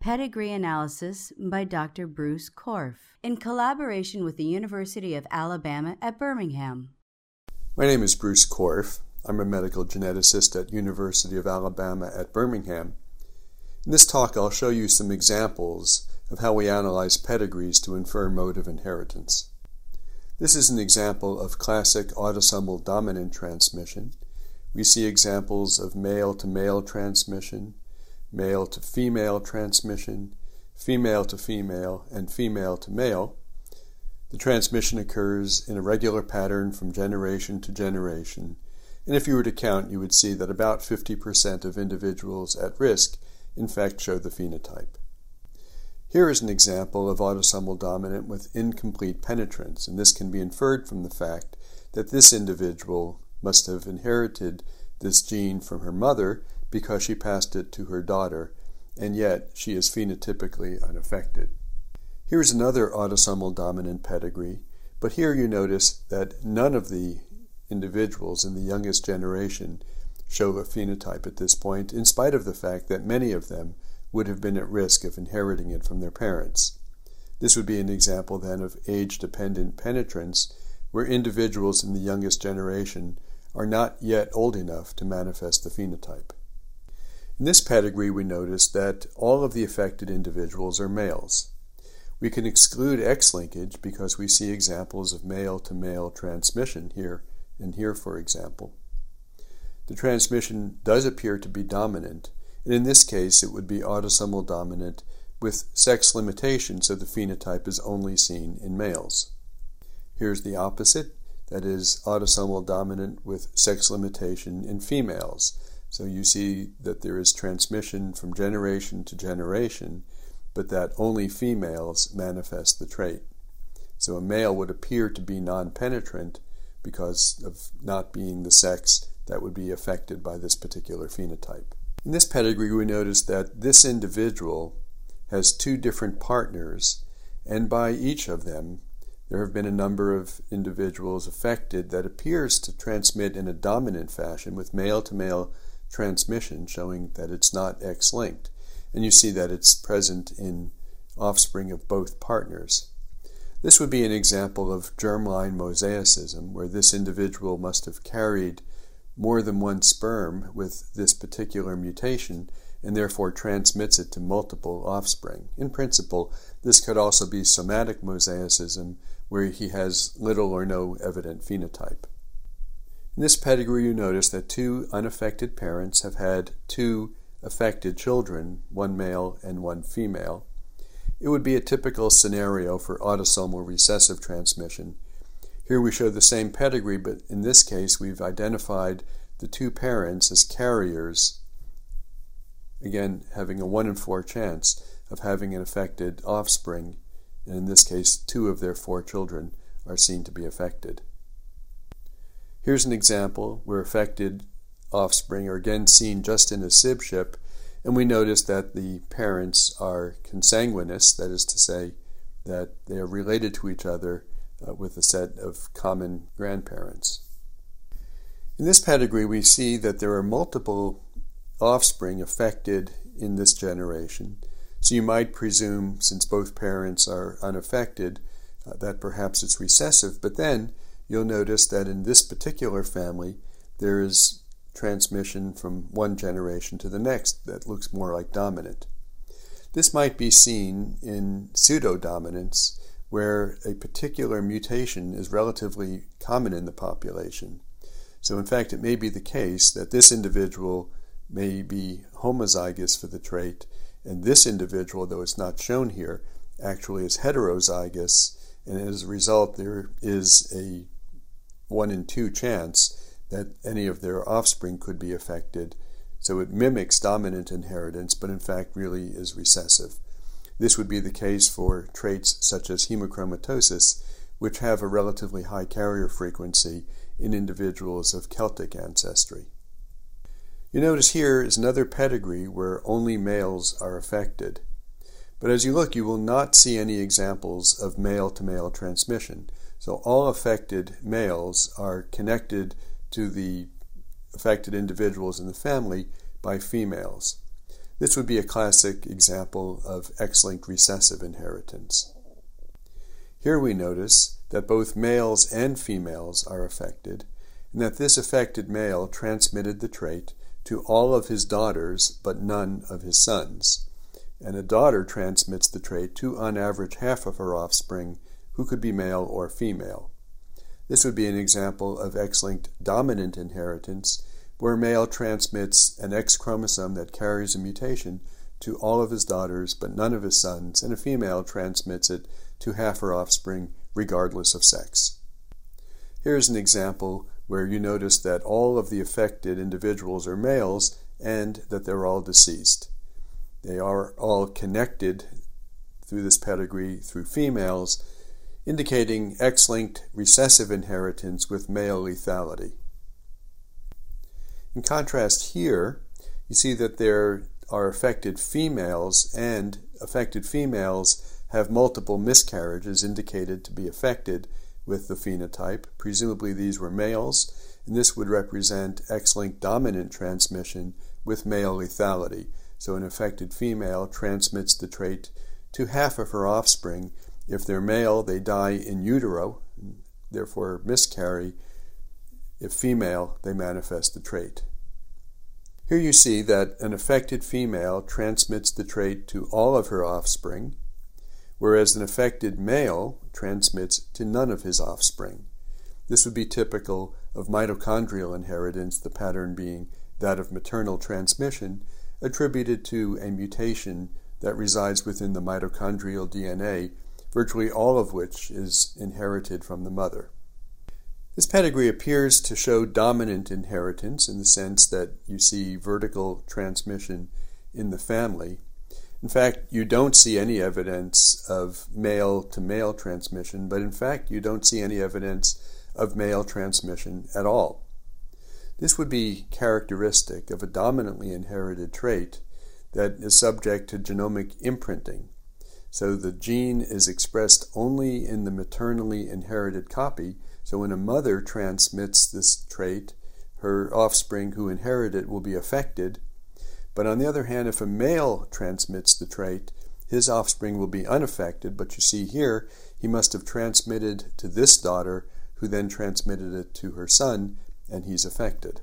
Pedigree Analysis by Dr. Bruce Korf, in collaboration with the University of Alabama at Birmingham. My name is Bruce Korf. I'm a medical geneticist at University of Alabama at Birmingham. In this talk, I'll show you some examples of how we analyze pedigrees to infer mode of inheritance. This is an example of classic autosomal dominant transmission. We see examples of male to male transmission, male to female transmission, female to female, and female to male. The transmission occurs in a regular pattern from generation to generation, and if you were to count, you would see that about 50% of individuals at risk in fact show the phenotype. Here is an example of autosomal dominant with incomplete penetrance, and this can be inferred from the fact that this individual must have inherited this gene from her mother because she passed it to her daughter, and yet she is phenotypically unaffected. Here's another autosomal dominant pedigree, but here you notice that none of the individuals in the youngest generation show a phenotype at this point, in spite of the fact that many of them would have been at risk of inheriting it from their parents. This would be an example then of age dependent penetrance, where individuals in the youngest generation are not yet old enough to manifest the phenotype. In this pedigree, we notice that all of the affected individuals are males. We can exclude X linkage because we see examples of male to male transmission here and here, for example. The transmission does appear to be dominant, and in this case, it would be autosomal dominant with sex limitation, so the phenotype is only seen in males. Here's the opposite that is, autosomal dominant with sex limitation in females. So you see that there is transmission from generation to generation, but that only females manifest the trait. So a male would appear to be non penetrant because of not being the sex that would be affected by this particular phenotype. In this pedigree, we notice that this individual has two different partners, and by each of them, there have been a number of individuals affected that appears to transmit in a dominant fashion with male to male transmission showing that it's not X linked. And you see that it's present in offspring of both partners. This would be an example of germline mosaicism, where this individual must have carried more than one sperm with this particular mutation and therefore transmits it to multiple offspring. In principle, this could also be somatic mosaicism, where he has little or no evident phenotype. In this pedigree, you notice that two unaffected parents have had two affected children, one male and one female. It would be a typical scenario for autosomal recessive transmission. Here we show the same pedigree, but in this case, we've identified the two parents as carriers, again, having a 1 in 4 chance of having an affected offspring, and in this case, two of their four children are seen to be affected. Here's an example where affected offspring are again seen just in a sibship, and we notice that the parents are consanguineous, that is to say, that they are related to each other uh, with a set of common grandparents. In this pedigree, we see that there are multiple offspring affected in this generation. So you might presume, since both parents are unaffected, uh, that perhaps it's recessive, but then you'll notice that in this particular family, there is transmission from one generation to the next that looks more like dominant. This might be seen in pseudodominance, where a particular mutation is relatively common in the population. So, in fact, it may be the case that this individual may be homozygous for the trait, and this individual, though it's not shown here, actually is heterozygous, and as a result, there is a one in two chance that any of their offspring could be affected. So it mimics dominant inheritance, but in fact really is recessive. This would be the case for traits such as hemochromatosis, which have a relatively high carrier frequency in individuals of Celtic ancestry. You notice here is another pedigree where only males are affected. But as you look, you will not see any examples of male to male transmission. So all affected males are connected to the affected individuals in the family by females. This would be a classic example of X-linked recessive inheritance. Here we notice that both males and females are affected, and that this affected male transmitted the trait to all of his daughters but none of his sons. And a daughter transmits the trait to, on average, half of her offspring, who could be male or female. This would be an example of X linked dominant inheritance, where male transmits an X chromosome that carries a mutation to all of his daughters but none of his sons, and a female transmits it to half her offspring regardless of sex. Here's an example where you notice that all of the affected individuals are males and that they're all deceased. They are all connected through this pedigree through females, indicating X linked recessive inheritance with male lethality. In contrast, here, you see that there are affected females, and affected females have multiple miscarriages indicated to be affected with the phenotype. Presumably, these were males, and this would represent X linked dominant transmission with male lethality. So, an affected female transmits the trait to half of her offspring. If they're male, they die in utero, therefore miscarry. If female, they manifest the trait. Here you see that an affected female transmits the trait to all of her offspring, whereas an affected male transmits to none of his offspring. This would be typical of mitochondrial inheritance, the pattern being that of maternal transmission, attributed to a mutation that resides within the mitochondrial DNA, virtually all of which is inherited from the mother. This pedigree appears to show dominant inheritance in the sense that you see vertical transmission in the family, in fact, you don't see any evidence of male to male transmission, but in fact, you don't see any evidence of male transmission at all. This would be characteristic of a dominantly inherited trait that is subject to genomic imprinting. So the gene is expressed only in the maternally inherited copy. So when a mother transmits this trait, her offspring who inherit it will be affected but on the other hand, if a male transmits the trait, his offspring will be unaffected, but you see here, he must have transmitted to this daughter, who then transmitted it to her son, and he's affected.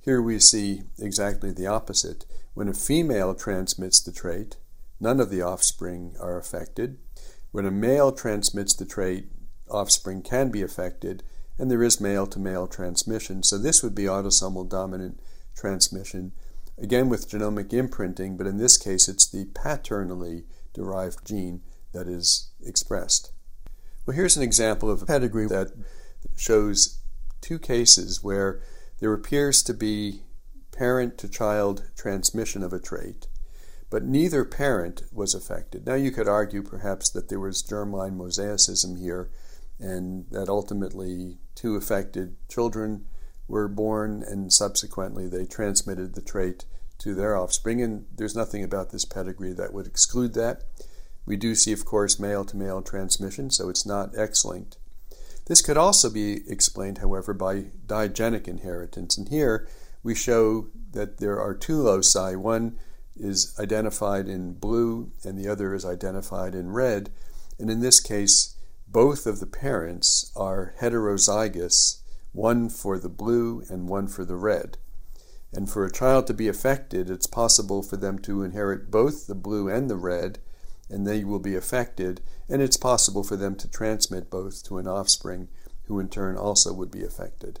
Here we see exactly the opposite. When a female transmits the trait, none of the offspring are affected. When a male transmits the trait, offspring can be affected, and there is male to male transmission. So this would be autosomal dominant transmission again with genomic imprinting, but in this case it's the paternally derived gene that is expressed. Well, here's an example of a pedigree that shows two cases where there appears to be parent to child transmission of a trait, but neither parent was affected. Now, you could argue perhaps that there was germline mosaicism here, and that ultimately two affected children were born and subsequently they transmitted the trait to their offspring. And there's nothing about this pedigree that would exclude that. We do see, of course, male to male transmission, so it's not X linked. This could also be explained, however, by digenic inheritance. And here we show that there are two loci. One is identified in blue and the other is identified in red. And in this case, both of the parents are heterozygous one for the blue and one for the red. And for a child to be affected, it's possible for them to inherit both the blue and the red, and they will be affected, and it's possible for them to transmit both to an offspring who in turn also would be affected.